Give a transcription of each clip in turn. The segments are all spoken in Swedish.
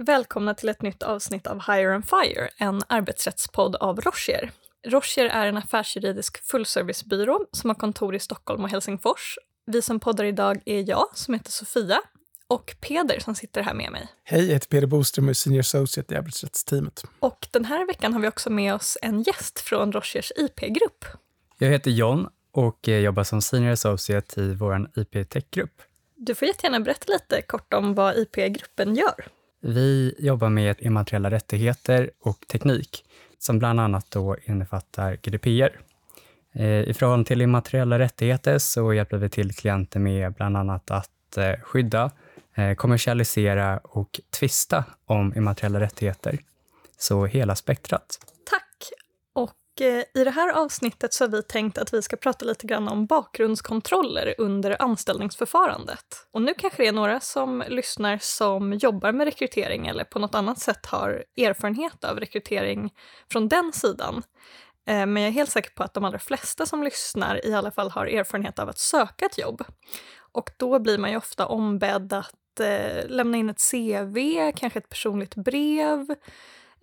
välkomna till ett nytt avsnitt av Hire and Fire, en arbetsrättspodd av Rochier. Rochier är en affärsjuridisk fullservicebyrå som har kontor i Stockholm och Helsingfors. Vi som poddar idag är jag, som heter Sofia, och Peder som sitter här med mig. Hej, jag heter Peder Boström och är Senior Associate i arbetsrättsteamet. Och den här veckan har vi också med oss en gäst från Rochiers IP-grupp. Jag heter John och jobbar som Senior Associate i vår IP-techgrupp. Du får jättegärna berätta lite kort om vad IP-gruppen gör. Vi jobbar med immateriella rättigheter och teknik, som bland annat då innefattar GDPR. Eh, I förhållande till immateriella rättigheter så hjälper vi till klienter med bland annat att eh, skydda, eh, kommersialisera och tvista om immateriella rättigheter. Så hela spektrat. Tack! Och Eh, i det här avsnittet så har vi tänkt att vi ska prata lite grann om bakgrundskontroller under anställningsförfarandet. Och nu kanske det är några som lyssnar som jobbar med rekrytering eller på något annat sätt har erfarenhet av rekrytering från den sidan. Eh, men jag är helt säker på att de allra flesta som lyssnar i alla fall har erfarenhet av att söka ett jobb. Och då blir man ju ofta ombedd att eh, lämna in ett CV, kanske ett personligt brev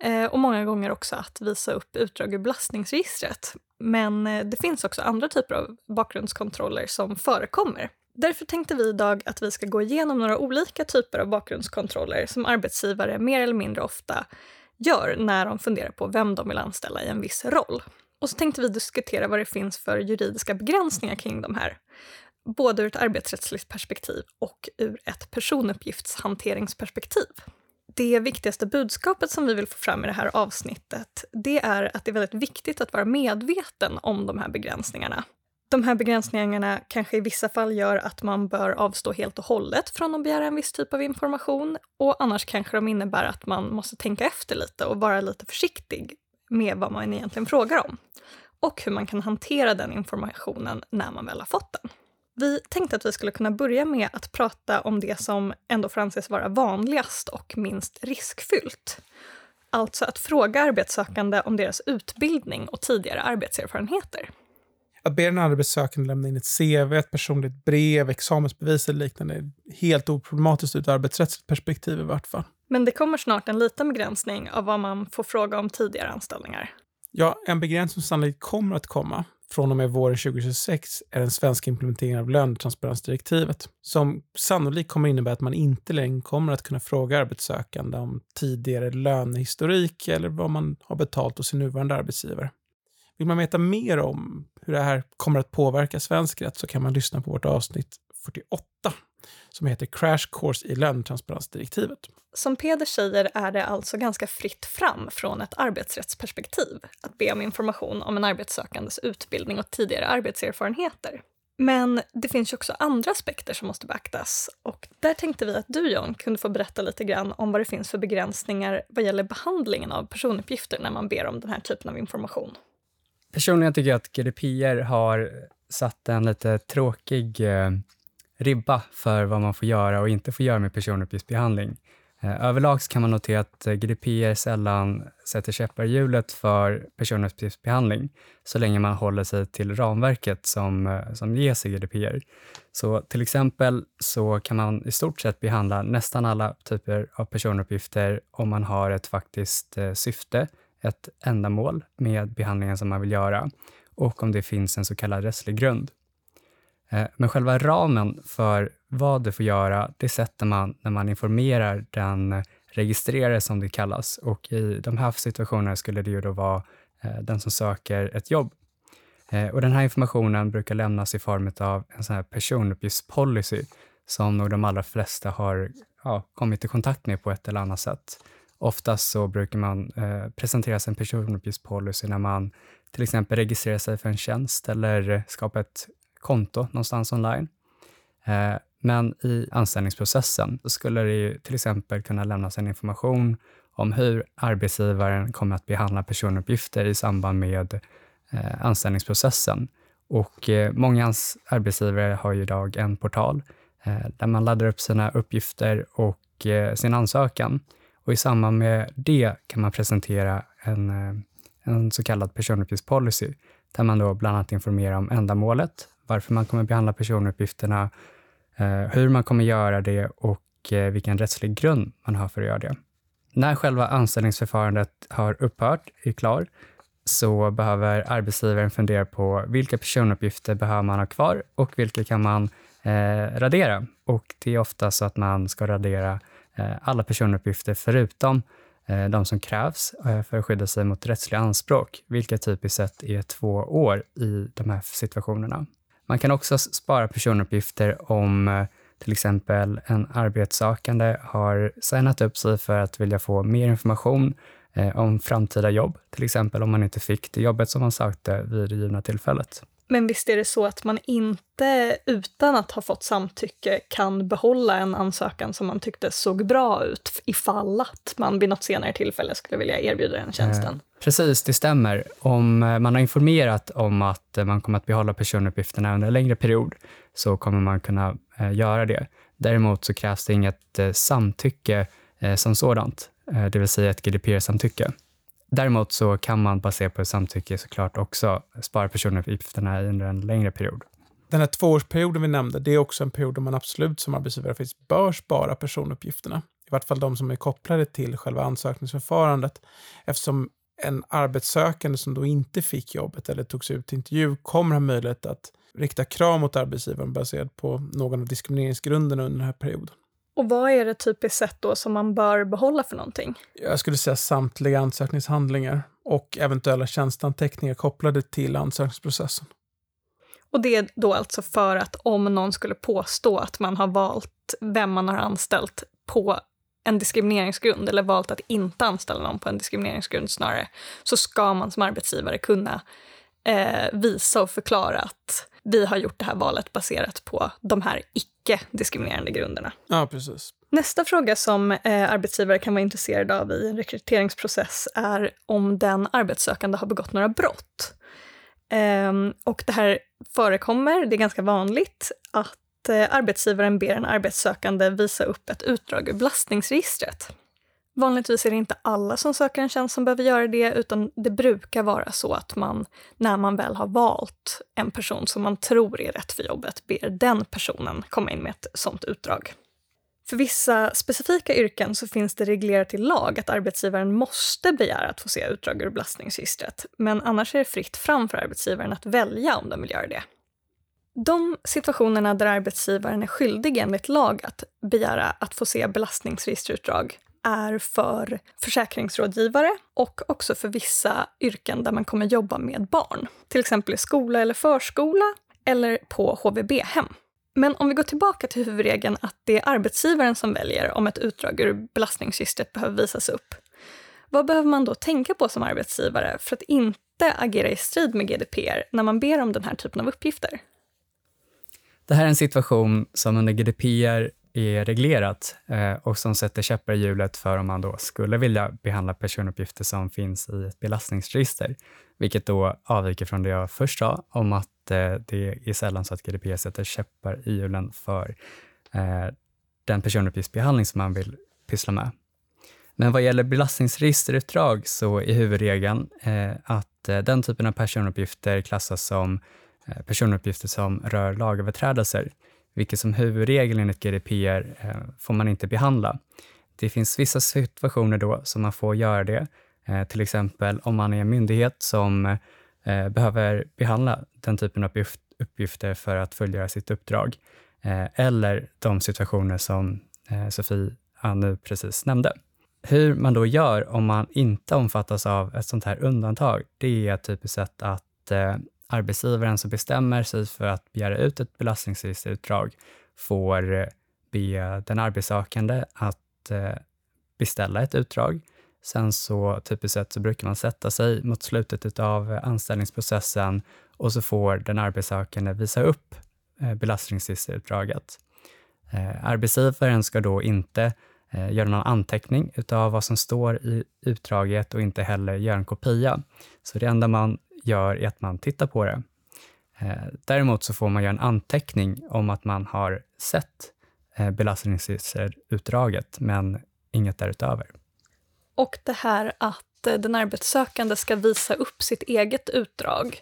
Eh, och många gånger också att visa upp utdrag ur belastningsregistret. Men eh, det finns också andra typer av bakgrundskontroller som förekommer. Därför tänkte vi idag att vi ska gå igenom några olika typer av bakgrundskontroller som arbetsgivare mer eller mindre ofta gör när de funderar på vem de vill anställa i en viss roll. Och så tänkte vi diskutera vad det finns för juridiska begränsningar kring de här både ur ett arbetsrättsligt perspektiv och ur ett personuppgiftshanteringsperspektiv. Det viktigaste budskapet som vi vill få fram i det här avsnittet, det är att det är väldigt viktigt att vara medveten om de här begränsningarna. De här begränsningarna kanske i vissa fall gör att man bör avstå helt och hållet från att begära en viss typ av information och annars kanske de innebär att man måste tänka efter lite och vara lite försiktig med vad man egentligen frågar om och hur man kan hantera den informationen när man väl har fått den. Vi tänkte att vi skulle kunna börja med att prata om det som ändå får anses vara vanligast och minst riskfyllt. Alltså att fråga arbetssökande om deras utbildning och tidigare arbetserfarenheter. Att be en arbetssökande lämna in ett CV, ett personligt brev, examensbevis eller liknande är helt oproblematiskt ur ett arbetsrättsligt perspektiv i vart fall. Men det kommer snart en liten begränsning av vad man får fråga om tidigare anställningar. Ja, en begränsning som sannolikt kommer att komma från och med våren 2026 är den svenska implementeringen av lönetransparensdirektivet som sannolikt kommer innebära att man inte längre kommer att kunna fråga arbetssökande om tidigare lönehistorik eller vad man har betalt hos sin nuvarande arbetsgivare. Vill man veta mer om hur det här kommer att påverka svensk rätt så kan man lyssna på vårt avsnitt 48 som heter Crash Course i lönetransparensdirektivet. Som Peder säger är det alltså ganska fritt fram från ett arbetsrättsperspektiv att be om information om en arbetssökandes utbildning och tidigare arbetserfarenheter. Men det finns ju också andra aspekter som måste beaktas och där tänkte vi att du John kunde få berätta lite grann om vad det finns för begränsningar vad gäller behandlingen av personuppgifter när man ber om den här typen av information. Personligen tycker jag att GDPR har satt en lite tråkig eh, ribba för vad man får göra och inte får göra med personuppgiftsbehandling. Eh, överlag kan man notera att eh, GDPR sällan sätter käppar i hjulet för personuppgiftsbehandling, så länge man håller sig till ramverket som, eh, som ges i GDPR. Så till exempel så kan man i stort sett behandla nästan alla typer av personuppgifter om man har ett faktiskt syfte, ett ändamål med behandlingen som man vill göra och om det finns en så kallad rättslig grund. Eh, men själva ramen för vad du får göra, det sätter man när man informerar den registrerare som det kallas. Och i de här situationerna skulle det ju då vara eh, den som söker ett jobb. Eh, och den här informationen brukar lämnas i form av en sån här personuppgiftspolicy som nog de allra flesta har ja, kommit i kontakt med på ett eller annat sätt. Oftast så brukar man eh, presentera sin personuppgiftspolicy när man till exempel registrerar sig för en tjänst eller skapar ett konto någonstans online. Eh, men i anställningsprocessen skulle det ju till exempel kunna lämnas en information om hur arbetsgivaren kommer att behandla personuppgifter i samband med eh, anställningsprocessen. Och eh, många arbetsgivare har ju idag en portal där man laddar upp sina uppgifter och sin ansökan. Och i samband med det kan man presentera en, en så kallad personuppgiftspolicy, där man då bland annat informerar om ändamålet, varför man kommer behandla personuppgifterna, eh, hur man kommer göra det och eh, vilken rättslig grund man har för att göra det. När själva anställningsförfarandet har upphört, är klar, så behöver arbetsgivaren fundera på vilka personuppgifter behöver man ha kvar och vilka kan man eh, radera. Och det är ofta så att man ska radera eh, alla personuppgifter förutom eh, de som krävs eh, för att skydda sig mot rättsliga anspråk, vilket typiskt sett är två år i de här situationerna. Man kan också spara personuppgifter om eh, till exempel en arbetssökande har signat upp sig för att vilja få mer information eh, om framtida jobb, till exempel om man inte fick det jobbet som man sökte vid det givna tillfället. Men visst är det så att man inte utan att ha fått samtycke kan behålla en ansökan som man tyckte såg bra ut ifall att man vid något senare tillfälle skulle vilja erbjuda den tjänsten? Eh, precis, det stämmer. Om eh, man har informerat om att man kommer att behålla personuppgifterna under en längre period så kommer man kunna eh, göra det. Däremot så krävs det inget eh, samtycke eh, som sådant, eh, det vill säga ett GDPR-samtycke. Däremot så kan man baserat på samtycke såklart också spara personuppgifterna under en längre period. Den här tvåårsperioden vi nämnde, det är också en period då man absolut som arbetsgivare faktiskt bör spara personuppgifterna. I vart fall de som är kopplade till själva ansökningsförfarandet. Eftersom en arbetssökande som då inte fick jobbet eller togs ut till intervju kommer ha möjlighet att rikta krav mot arbetsgivaren baserat på någon av diskrimineringsgrunderna under den här perioden. Och vad är det typiskt sett då som man bör behålla för någonting? Jag skulle säga samtliga ansökningshandlingar och eventuella tjänsteanteckningar kopplade till ansökningsprocessen. Och det är då alltså för att om någon skulle påstå att man har valt vem man har anställt på en diskrimineringsgrund eller valt att inte anställa någon på en diskrimineringsgrund snarare, så ska man som arbetsgivare kunna eh, visa och förklara att vi har gjort det här valet baserat på de här icke-diskriminerande grunderna. Ja, precis. Nästa fråga som eh, arbetsgivare kan vara intresserade av i en rekryteringsprocess är om den arbetssökande har begått några brott. Eh, och det här förekommer, det är ganska vanligt, att eh, arbetsgivaren ber en arbetssökande visa upp ett utdrag ur belastningsregistret. Vanligtvis är det inte alla som söker en tjänst som behöver göra det, utan det brukar vara så att man, när man väl har valt en person som man tror är rätt för jobbet, ber den personen komma in med ett sådant utdrag. För vissa specifika yrken så finns det reglerat i lag att arbetsgivaren måste begära att få se utdrag ur belastningsregistret, men annars är det fritt fram för arbetsgivaren att välja om de vill göra det. De situationerna där arbetsgivaren är skyldig enligt lag att begära att få se belastningsregisterutdrag är för försäkringsrådgivare och också för vissa yrken där man kommer jobba med barn. Till exempel i skola eller förskola eller på HVB-hem. Men om vi går tillbaka till huvudregeln att det är arbetsgivaren som väljer om ett utdrag ur belastningsregistret behöver visas upp. Vad behöver man då tänka på som arbetsgivare för att inte agera i strid med GDPR när man ber om den här typen av uppgifter? Det här är en situation som under GDPR är reglerat eh, och som sätter käppar i hjulet för om man då skulle vilja behandla personuppgifter som finns i ett belastningsregister, vilket då avviker från det jag först sa om att eh, det är sällan så att GDPR sätter käppar i hjulen för eh, den personuppgiftsbehandling som man vill pyssla med. Men vad gäller belastningsregisterutdrag så är huvudregeln att den typen av personuppgifter klassas som personuppgifter som rör lagöverträdelser, vilket som huvudregel enligt GDPR eh, får man inte behandla. Det finns vissa situationer då som man får göra det, eh, till exempel om man är en myndighet som eh, behöver behandla den typen av uppgifter för att fullgöra sitt uppdrag, eh, eller de situationer som eh, Sofie nu precis nämnde. Hur man då gör om man inte omfattas av ett sånt här undantag, det är typiskt sett att eh, arbetsgivaren som bestämmer sig för att begära ut ett belastningsregisterutdrag får eh, be den arbetssökande att eh, beställa ett utdrag. Sen så typiskt sett så brukar man sätta sig mot slutet av anställningsprocessen och så får den arbetssökande visa upp eh, belastningsregisterutdraget. Arbetsgivaren ska då inte göra någon anteckning utav vad som står i utdraget och inte heller göra en kopia. Så det enda man gör är att man tittar på det. Eh, däremot så får man göra en anteckning om att man har sett eh, belastningsregisterutdraget, men inget därutöver. Och det här att eh, den arbetssökande ska visa upp sitt eget utdrag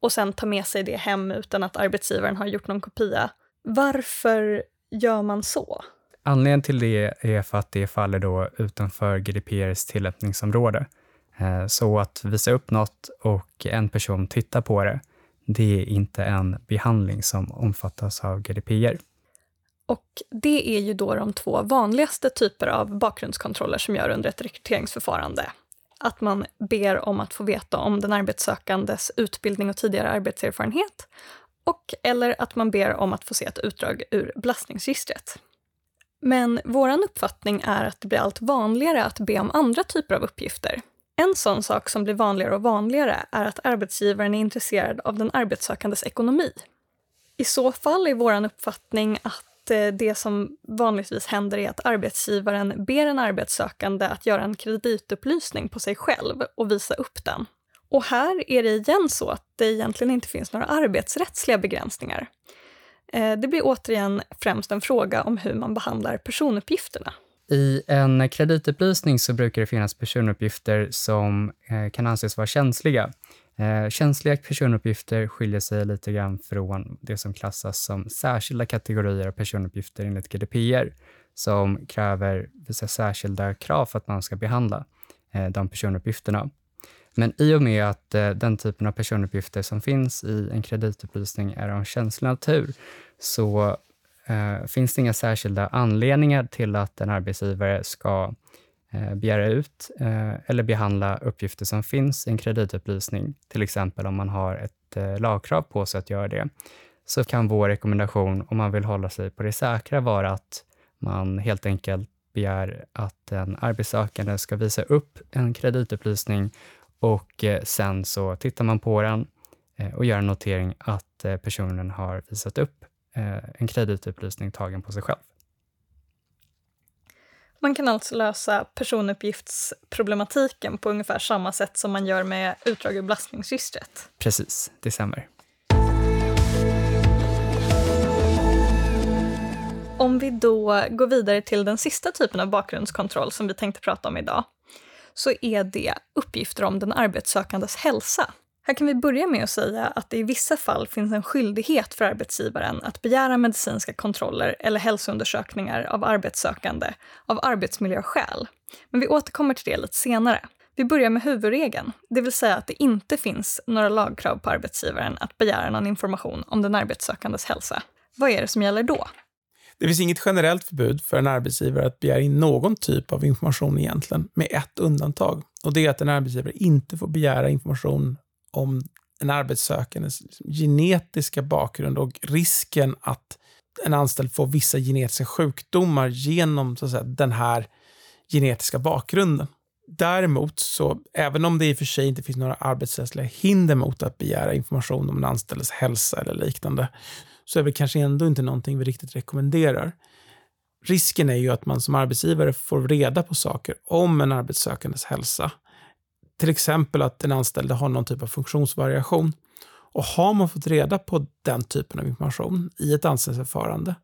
och sen ta med sig det hem utan att arbetsgivaren har gjort någon kopia. Varför gör man så? anledningen till det är för att det faller då utanför GDPRs tillämpningsområde. Eh, så att visa upp något och en person tittar på det, det är inte en behandling som omfattas av GDPR. Och det är ju då de två vanligaste typer av bakgrundskontroller som gör under ett rekryteringsförfarande. Att man ber om att få veta om den arbetssökandes utbildning och tidigare arbetserfarenhet och eller att man ber om att få se ett utdrag ur belastningsregistret. Men vår uppfattning är att det blir allt vanligare att be om andra typer av uppgifter. En sån sak som blir vanligare och vanligare är att arbetsgivaren är intresserad av den arbetssökandes ekonomi. I så fall är vår uppfattning att eh, det som vanligtvis händer är att arbetsgivaren ber en arbetssökande att göra en kreditupplysning på sig själv och visa upp den. Och här är det igen så att det egentligen inte finns några arbetsrättsliga begränsningar. Eh, det blir återigen främst en fråga om hur man behandlar personuppgifterna. I en kreditupplysning så brukar det finnas personuppgifter som eh, kan anses vara känsliga. Eh, känsliga personuppgifter skiljer sig lite grann från det som klassas som särskilda kategorier av personuppgifter enligt GDPR, som kräver vissa särskilda krav för att man ska behandla eh, de personuppgifterna. Men i och med att den typen av personuppgifter som finns i en kreditupplysning är av känslig natur så eh, finns det inga särskilda anledningar till att en arbetsgivare ska eh, begära ut eh, eller behandla uppgifter som finns i en kreditupplysning. Till exempel om man har ett eh, lagkrav på sig att göra det, så kan vår rekommendation om man vill hålla sig på det säkra vara att man helt enkelt begär att en arbetssökande ska visa upp en kreditupplysning och eh, sen så tittar man på den eh, och gör en notering att eh, personen har visat upp en kreditupplysning tagen på sig själv. Man kan alltså lösa personuppgiftsproblematiken på ungefär samma sätt som man gör med utdrag ur belastningsregistret. Precis, det stämmer. Om vi då går vidare till den sista typen av bakgrundskontroll som vi tänkte prata om idag, så är det uppgifter om den arbetssökandes hälsa. Här kan vi börja med att säga att det i vissa fall finns en skyldighet för arbetsgivaren att begära medicinska kontroller eller hälsoundersökningar av arbetssökande av arbetsmiljöskäl. Men vi återkommer till det lite senare. Vi börjar med huvudregeln, det vill säga att det inte finns några lagkrav på arbetsgivaren att begära någon information om den arbetssökandes hälsa. Vad är det som gäller då? Det finns inget generellt förbud för en arbetsgivare att begära in någon typ av information egentligen, med ett undantag. Och det är att en arbetsgivare inte får begära information om en arbetssökandes genetiska bakgrund och risken att en anställd får vissa genetiska sjukdomar genom så att säga, den här genetiska bakgrunden. Däremot, så även om det i och för sig inte finns några arbetsrättsliga hinder mot att begära information om en anställdes hälsa eller liknande, så är det kanske ändå inte någonting vi riktigt rekommenderar. Risken är ju att man som arbetsgivare får reda på saker om en arbetssökandes hälsa. Till exempel att den anställde har någon typ av funktionsvariation. Och har man fått reda på den typen av information i ett anställningsförfarande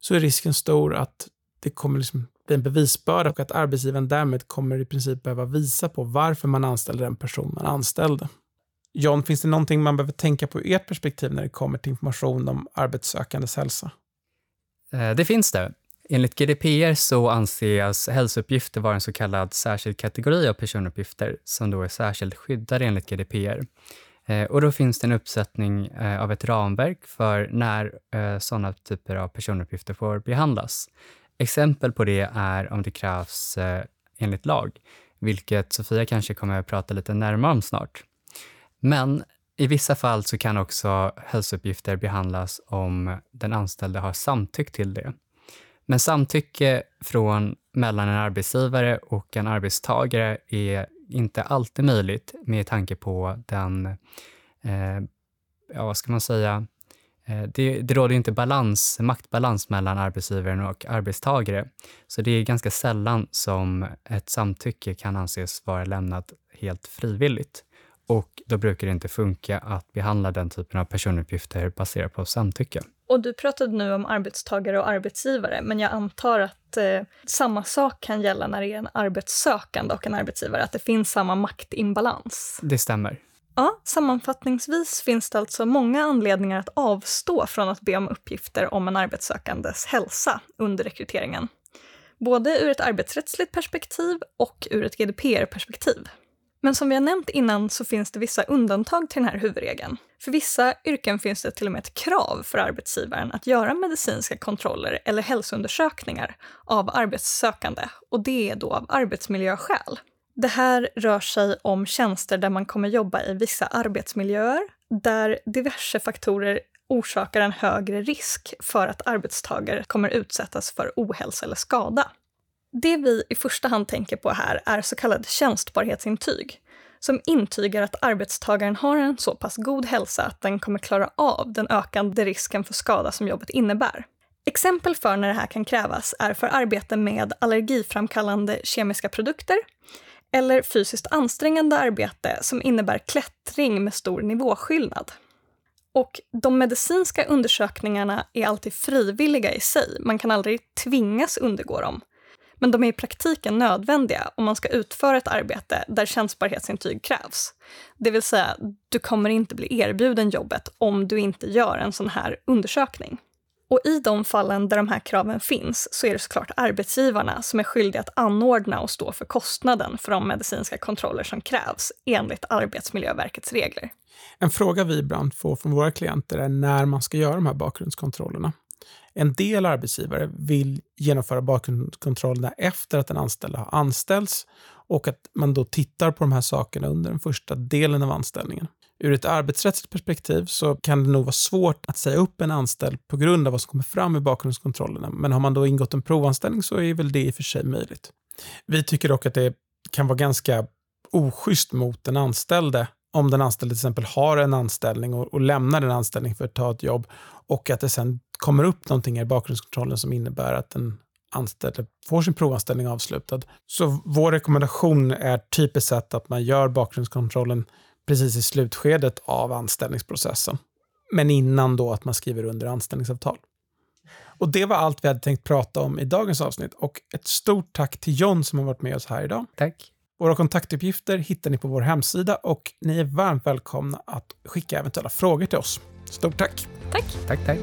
så är risken stor att det kommer liksom bli en bevisbörda och att arbetsgivaren därmed kommer i princip behöva visa på varför man anställde den person man anställde. John, finns det någonting man behöver tänka på ur ert perspektiv när det kommer till information om arbetssökandes hälsa? Eh, det finns det. Enligt GDPR så anses hälsouppgifter vara en så kallad särskild kategori av personuppgifter som då är särskilt skyddade enligt GDPR. Eh, och då finns det en uppsättning eh, av ett ramverk för när eh, sådana typer av personuppgifter får behandlas. Exempel på det är om det krävs enligt lag, vilket Sofia kanske kommer att prata lite närmare om snart. Men i vissa fall så kan också hälsouppgifter behandlas om den anställde har samtyckt till det. Men samtycke från mellan en arbetsgivare och en arbetstagare är inte alltid möjligt med tanke på den, eh, ja vad ska man säga, eh, det, det råder inte balans, maktbalans mellan arbetsgivaren och arbetstagare. Så det är ganska sällan som ett samtycke kan anses vara lämnat helt frivilligt och då brukar det inte funka att behandla den typen av personuppgifter baserat på samtycke. Och du pratade nu om arbetstagare och arbetsgivare, men jag antar att eh, samma sak kan gälla när det är en arbetssökande och en arbetsgivare, att det finns samma maktimbalans? Det stämmer. Ja, sammanfattningsvis finns det alltså många anledningar att avstå från att be om uppgifter om en arbetssökandes hälsa under rekryteringen. både ur ett arbetsrättsligt perspektiv och ur ett GDPR-perspektiv. Men som vi har nämnt innan så finns det vissa undantag till den här huvudregeln. För vissa yrken finns det till och med ett krav för arbetsgivaren att göra medicinska kontroller eller hälsoundersökningar av arbetssökande och det är då av arbetsmiljöskäl. Det här rör sig om tjänster där man kommer jobba i vissa arbetsmiljöer där diverse faktorer orsakar en högre risk för att arbetstagare kommer utsättas för ohälsa eller skada. Det vi i första hand tänker på här är så kallade tjänstbarhetsintyg som intygar att arbetstagaren har en så pass god hälsa att den kommer klara av den ökande risken för skada som jobbet innebär. Exempel för när det här kan krävas är för arbete med allergiframkallande kemiska produkter eller fysiskt ansträngande arbete som innebär klättring med stor nivåskillnad. Och de medicinska undersökningarna är alltid frivilliga i sig, man kan aldrig tvingas undergå dem. Men de är i praktiken nödvändiga om man ska utföra ett arbete där tjänstbarhetsintyg krävs. Det vill säga, du kommer inte bli erbjuden jobbet om du inte gör en sån här undersökning. Och i de fallen där de här kraven finns så är det såklart arbetsgivarna som är skyldiga att anordna och stå för kostnaden för de medicinska kontroller som krävs enligt Arbetsmiljöverkets regler. En fråga vi ibland får från våra klienter är när man ska göra de här bakgrundskontrollerna. En del arbetsgivare vill genomföra bakgrundskontrollerna efter att den anställda har anställts och att man då tittar på de här sakerna under den första delen av anställningen. Ur ett arbetsrättsligt perspektiv så kan det nog vara svårt att säga upp en anställd på grund av vad som kommer fram i bakgrundskontrollerna. Men har man då ingått en provanställning så är väl det i och för sig möjligt. Vi tycker dock att det kan vara ganska oschysst mot den anställde om den anställde till exempel har en anställning och, och lämnar den anställningen för att ta ett jobb och att det sen kommer upp någonting i bakgrundskontrollen som innebär att den anställde får sin provanställning avslutad. Så vår rekommendation är typiskt sett att man gör bakgrundskontrollen precis i slutskedet av anställningsprocessen. Men innan då att man skriver under anställningsavtal. Och det var allt vi hade tänkt prata om i dagens avsnitt och ett stort tack till John som har varit med oss här idag. Tack. Våra kontaktuppgifter hittar ni på vår hemsida och ni är varmt välkomna att skicka eventuella frågor till oss. Stort tack! Tack! Tack, tack.